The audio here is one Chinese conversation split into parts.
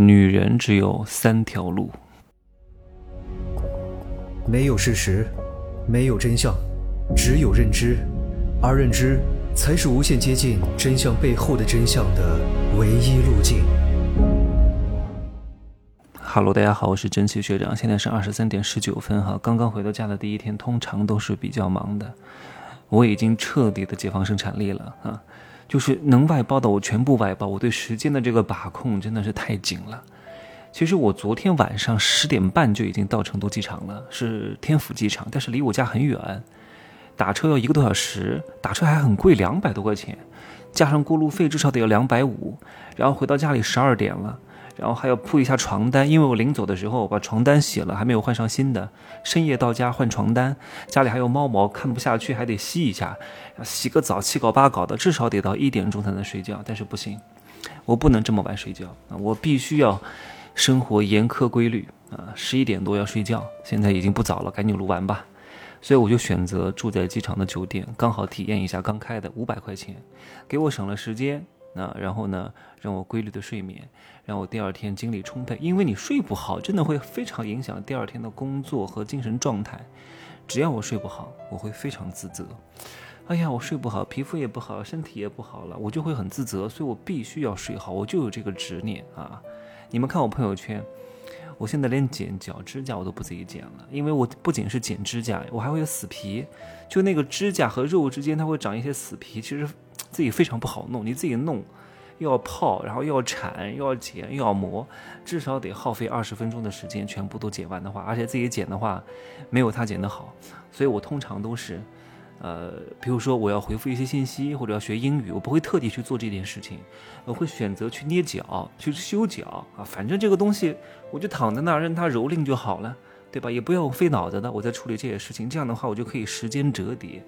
女人只有三条路。没有事实，没有真相，只有认知，而认知才是无限接近真相背后的真相的唯一路径。Hello，大家好，我是真奇学长，现在是二十三点十九分哈，刚刚回到家的第一天，通常都是比较忙的。我已经彻底的解放生产力了啊，就是能外包的我全部外包，我对时间的这个把控真的是太紧了。其实我昨天晚上十点半就已经到成都机场了，是天府机场，但是离我家很远，打车要一个多小时，打车还很贵，两百多块钱，加上过路费至少得要两百五，然后回到家里十二点了，然后还要铺一下床单，因为我临走的时候把床单洗了，还没有换上新的，深夜到家换床单，家里还有猫毛，看不下去还得吸一下，洗个澡七搞八搞的，至少得到一点钟才能睡觉，但是不行，我不能这么晚睡觉啊，我必须要。生活严苛规律啊，十一点多要睡觉，现在已经不早了，赶紧录完吧。所以我就选择住在机场的酒店，刚好体验一下刚开的五百块钱，给我省了时间那。然后呢，让我规律的睡眠，让我第二天精力充沛。因为你睡不好，真的会非常影响第二天的工作和精神状态。只要我睡不好，我会非常自责。哎呀，我睡不好，皮肤也不好，身体也不好了，我就会很自责。所以我必须要睡好，我就有这个执念啊。你们看我朋友圈，我现在连剪脚指甲我都不自己剪了，因为我不仅是剪指甲，我还会有死皮，就那个指甲和肉之间它会长一些死皮，其实自己非常不好弄。你自己弄，又要泡，然后又要铲，又要剪，又要磨，至少得耗费二十分钟的时间，全部都剪完的话，而且自己剪的话，没有他剪的好，所以我通常都是。呃，比如说我要回复一些信息，或者要学英语，我不会特地去做这件事情，我会选择去捏脚，去修脚啊，反正这个东西我就躺在那儿任它蹂躏就好了，对吧？也不要费脑子的，我在处理这些事情，这样的话我就可以时间折叠，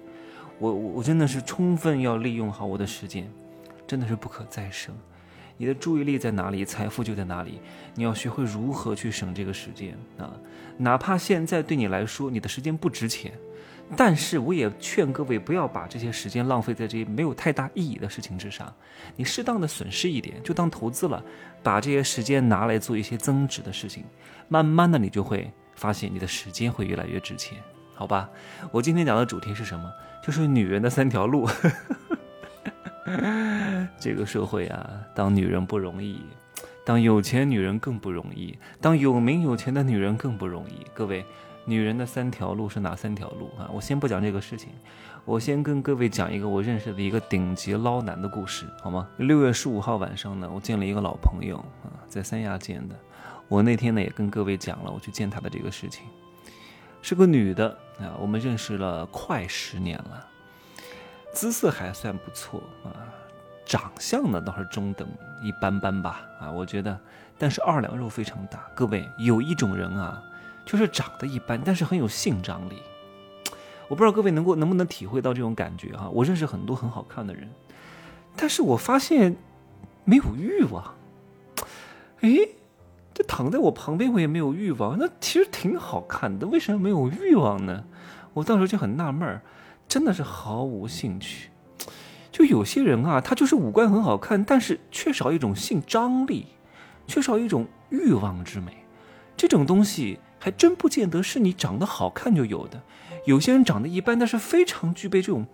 我我我真的是充分要利用好我的时间，真的是不可再生。你的注意力在哪里，财富就在哪里。你要学会如何去省这个时间啊，哪怕现在对你来说你的时间不值钱。但是我也劝各位不要把这些时间浪费在这些没有太大意义的事情之上，你适当的损失一点就当投资了，把这些时间拿来做一些增值的事情，慢慢的你就会发现你的时间会越来越值钱，好吧？我今天讲的主题是什么？就是女人的三条路。这个社会啊，当女人不容易，当有钱女人更不容易，当有名有钱的女人更不容易，各位。女人的三条路是哪三条路啊？我先不讲这个事情，我先跟各位讲一个我认识的一个顶级捞男的故事，好吗？六月十五号晚上呢，我见了一个老朋友啊，在三亚见的。我那天呢也跟各位讲了我去见他的这个事情，是个女的啊，我们认识了快十年了，姿色还算不错啊，长相呢倒是中等一般般吧啊，我觉得，但是二两肉非常大。各位有一种人啊。就是长得一般，但是很有性张力。我不知道各位能够能不能体会到这种感觉哈。我认识很多很好看的人，但是我发现没有欲望。哎，这躺在我旁边我也没有欲望，那其实挺好看的，为什么没有欲望呢？我当时候就很纳闷儿，真的是毫无兴趣。就有些人啊，他就是五官很好看，但是缺少一种性张力，缺少一种欲望之美，这种东西。还真不见得是你长得好看就有的，有些人长得一般，但是非常具备这种，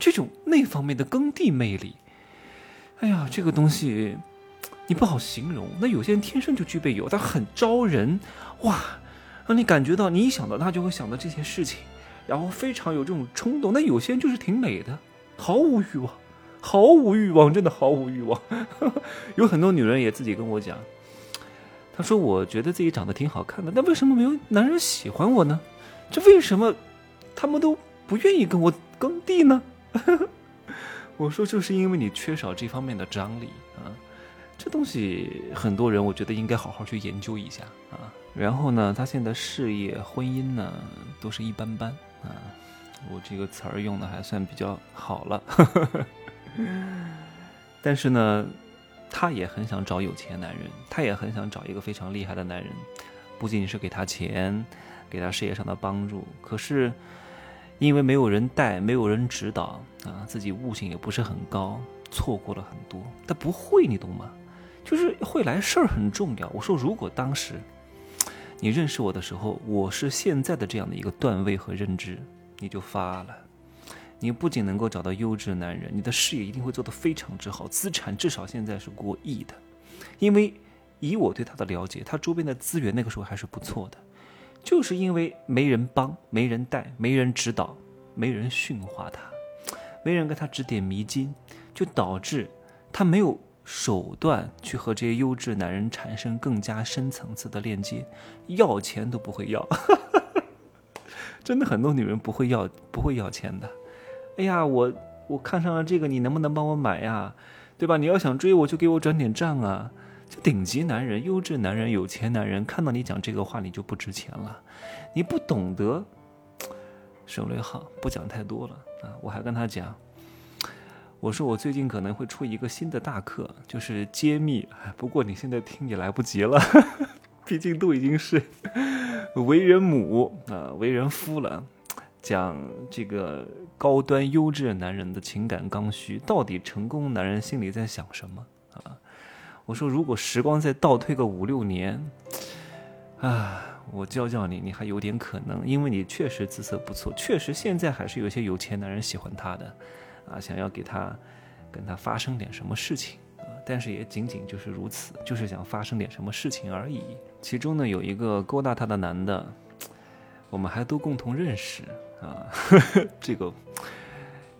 这种那方面的耕地魅力。哎呀，这个东西你不好形容。那有些人天生就具备有，他很招人，哇，让你感觉到你一想到他就会想到这些事情，然后非常有这种冲动。那有些人就是挺美的，毫无欲望，毫无欲望，真的毫无欲望。有很多女人也自己跟我讲。她说：“我觉得自己长得挺好看的，但为什么没有男人喜欢我呢？这为什么他们都不愿意跟我耕地呢？” 我说：“就是因为你缺少这方面的张力啊，这东西很多人我觉得应该好好去研究一下啊。然后呢，他现在事业、婚姻呢都是一般般啊，我这个词儿用的还算比较好了，但是呢。”他也很想找有钱男人，他也很想找一个非常厉害的男人，不仅仅是给他钱，给他事业上的帮助。可是，因为没有人带，没有人指导啊，自己悟性也不是很高，错过了很多。他不会，你懂吗？就是会来事儿很重要。我说，如果当时你认识我的时候，我是现在的这样的一个段位和认知，你就发了。你不仅能够找到优质男人，你的事业一定会做得非常之好，资产至少现在是过亿的。因为以我对他的了解，他周边的资源那个时候还是不错的，就是因为没人帮、没人带、没人指导、没人驯化他，没人给他指点迷津，就导致他没有手段去和这些优质男人产生更加深层次的链接，要钱都不会要。真的很多女人不会要，不会要钱的。哎呀，我我看上了这个，你能不能帮我买呀？对吧？你要想追我，就给我转点账啊！就顶级男人、优质男人、有钱男人，看到你讲这个话，你就不值钱了。你不懂得，省略号，不讲太多了啊！我还跟他讲，我说我最近可能会出一个新的大课，就是揭秘。不过你现在听也来不及了，毕竟都已经是 为人母啊，为人夫了。讲这个高端优质男人的情感刚需，到底成功男人心里在想什么啊？我说，如果时光再倒退个五六年，啊，我教教你，你还有点可能，因为你确实姿色不错，确实现在还是有些有钱男人喜欢他的，啊，想要给他跟他发生点什么事情啊，但是也仅仅就是如此，就是想发生点什么事情而已。其中呢，有一个勾搭他的男的，我们还都共同认识。啊，这个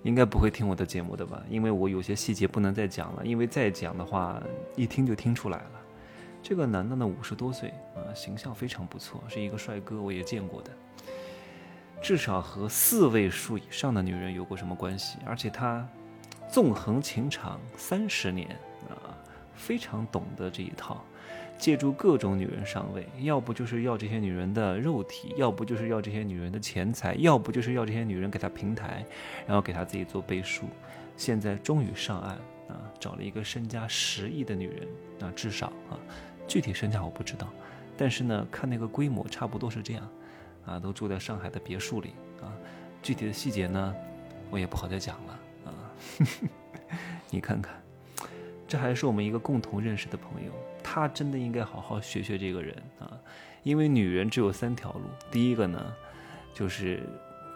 应该不会听我的节目的吧？因为我有些细节不能再讲了，因为再讲的话，一听就听出来了。这个男的呢，五十多岁啊，形象非常不错，是一个帅哥，我也见过的。至少和四位数以上的女人有过什么关系？而且他纵横情场三十年啊，非常懂得这一套。借助各种女人上位，要不就是要这些女人的肉体，要不就是要这些女人的钱财，要不就是要这些女人给他平台，然后给他自己做背书。现在终于上岸啊，找了一个身家十亿的女人啊，至少啊，具体身价我不知道，但是呢，看那个规模差不多是这样，啊，都住在上海的别墅里啊，具体的细节呢，我也不好再讲了啊，你看看。这还是我们一个共同认识的朋友，他真的应该好好学学这个人啊，因为女人只有三条路，第一个呢，就是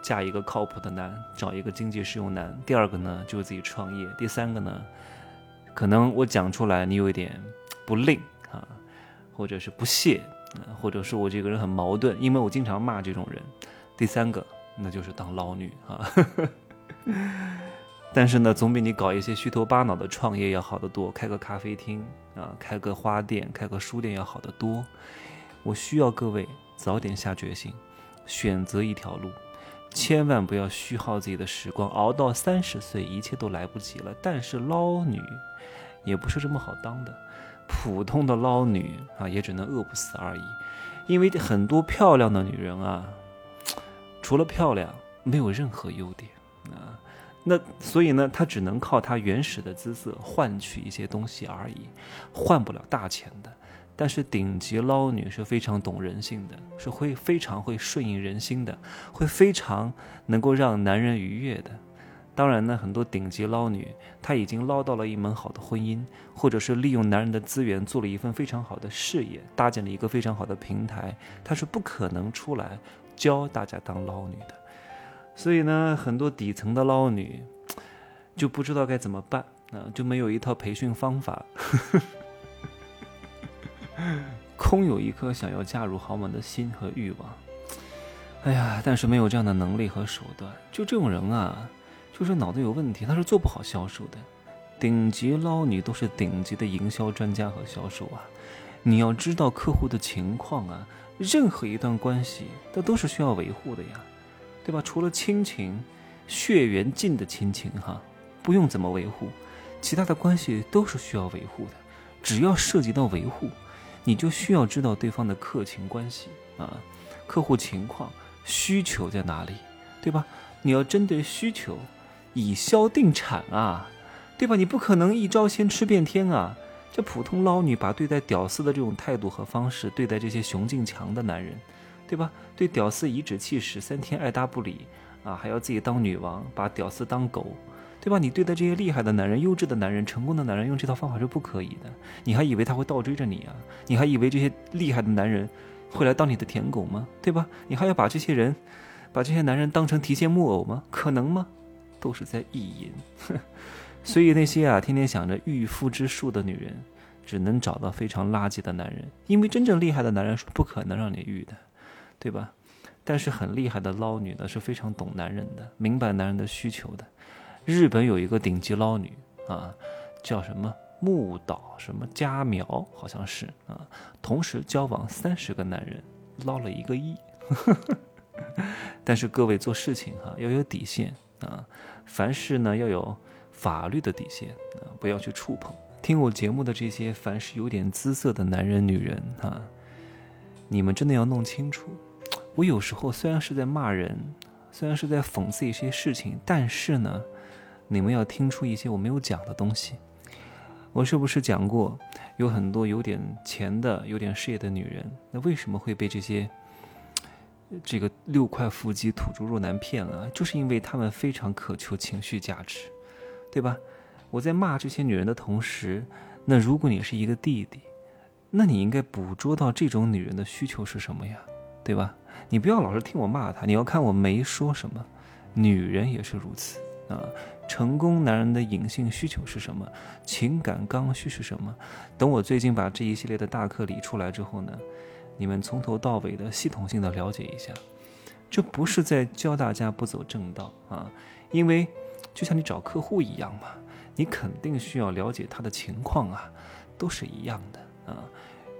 嫁一个靠谱的男，找一个经济适用男；第二个呢，就是自己创业；第三个呢，可能我讲出来你有一点不吝啊，或者是不屑，或者说我这个人很矛盾，因为我经常骂这种人；第三个那就是当捞女啊。但是呢，总比你搞一些虚头巴脑的创业要好得多。开个咖啡厅啊，开个花店，开个书店要好得多。我需要各位早点下决心，选择一条路，千万不要虚耗自己的时光，熬到三十岁一切都来不及了。但是捞女也不是这么好当的，普通的捞女啊，也只能饿不死而已。因为很多漂亮的女人啊，除了漂亮，没有任何优点啊。那所以呢，她只能靠她原始的姿色换取一些东西而已，换不了大钱的。但是顶级捞女是非常懂人性的，是会非常会顺应人心的，会非常能够让男人愉悦的。当然呢，很多顶级捞女，她已经捞到了一门好的婚姻，或者是利用男人的资源做了一份非常好的事业，搭建了一个非常好的平台，她是不可能出来教大家当捞女的。所以呢，很多底层的捞女就不知道该怎么办啊，就没有一套培训方法，空有一颗想要嫁入豪门的心和欲望。哎呀，但是没有这样的能力和手段。就这种人啊，就是脑子有问题，他是做不好销售的。顶级捞女都是顶级的营销专家和销售啊，你要知道客户的情况啊，任何一段关系，它都是需要维护的呀。对吧？除了亲情，血缘近的亲情哈，不用怎么维护，其他的关系都是需要维护的。只要涉及到维护，你就需要知道对方的客情关系啊，客户情况、需求在哪里，对吧？你要针对需求，以销定产啊，对吧？你不可能一招鲜吃遍天啊。这普通捞女把对待屌丝的这种态度和方式，对待这些雄劲强的男人。对吧？对屌丝颐指气使，三天爱搭不理，啊，还要自己当女王，把屌丝当狗，对吧？你对待这些厉害的男人、优质的男人、成功的男人，用这套方法是不可以的。你还以为他会倒追着你啊？你还以为这些厉害的男人会来当你的舔狗吗？对吧？你还要把这些人、把这些男人当成提线木偶吗？可能吗？都是在意淫。所以那些啊，天天想着御夫之术的女人，只能找到非常垃圾的男人，因为真正厉害的男人是不可能让你遇的，对吧？但是很厉害的捞女呢，是非常懂男人的，明白男人的需求的。日本有一个顶级捞女啊，叫什么木岛什么佳苗，好像是啊，同时交往三十个男人，捞了一个亿。但是各位做事情哈要有底线啊，凡事呢要有法律的底线啊，不要去触碰。听我节目的这些凡是有点姿色的男人女人啊，你们真的要弄清楚。我有时候虽然是在骂人，虽然是在讽刺一些事情，但是呢，你们要听出一些我没有讲的东西。我是不是讲过，有很多有点钱的、有点事业的女人，那为什么会被这些这个六块腹肌、土猪肉男骗啊？就是因为他们非常渴求情绪价值，对吧？我在骂这些女人的同时，那如果你是一个弟弟，那你应该捕捉到这种女人的需求是什么呀？对吧？你不要老是听我骂她，你要看我没说什么。女人也是如此啊。成功男人的隐性需求是什么？情感刚需是什么？等我最近把这一系列的大课理出来之后呢，你们从头到尾的系统性的了解一下。这不是在教大家不走正道啊，因为就像你找客户一样嘛，你肯定需要了解他的情况啊，都是一样的啊。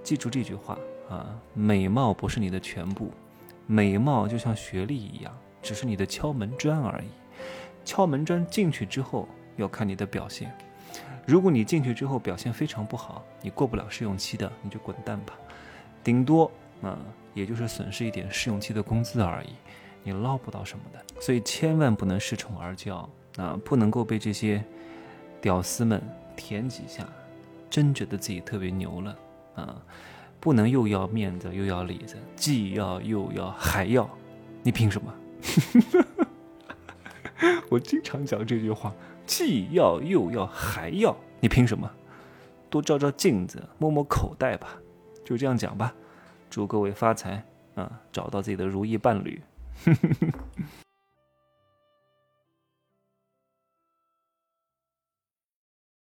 记住这句话啊，美貌不是你的全部。美貌就像学历一样，只是你的敲门砖而已。敲门砖进去之后，要看你的表现。如果你进去之后表现非常不好，你过不了试用期的，你就滚蛋吧。顶多啊，也就是损失一点试用期的工资而已，你捞不到什么的。所以千万不能恃宠而骄啊，不能够被这些屌丝们舔几下，真觉得自己特别牛了啊。不能又要面子又要里子，既要又要还要，你凭什么？我经常讲这句话，既要又要还要，你凭什么？多照照镜子，摸摸口袋吧，就这样讲吧。祝各位发财啊，找到自己的如意伴侣。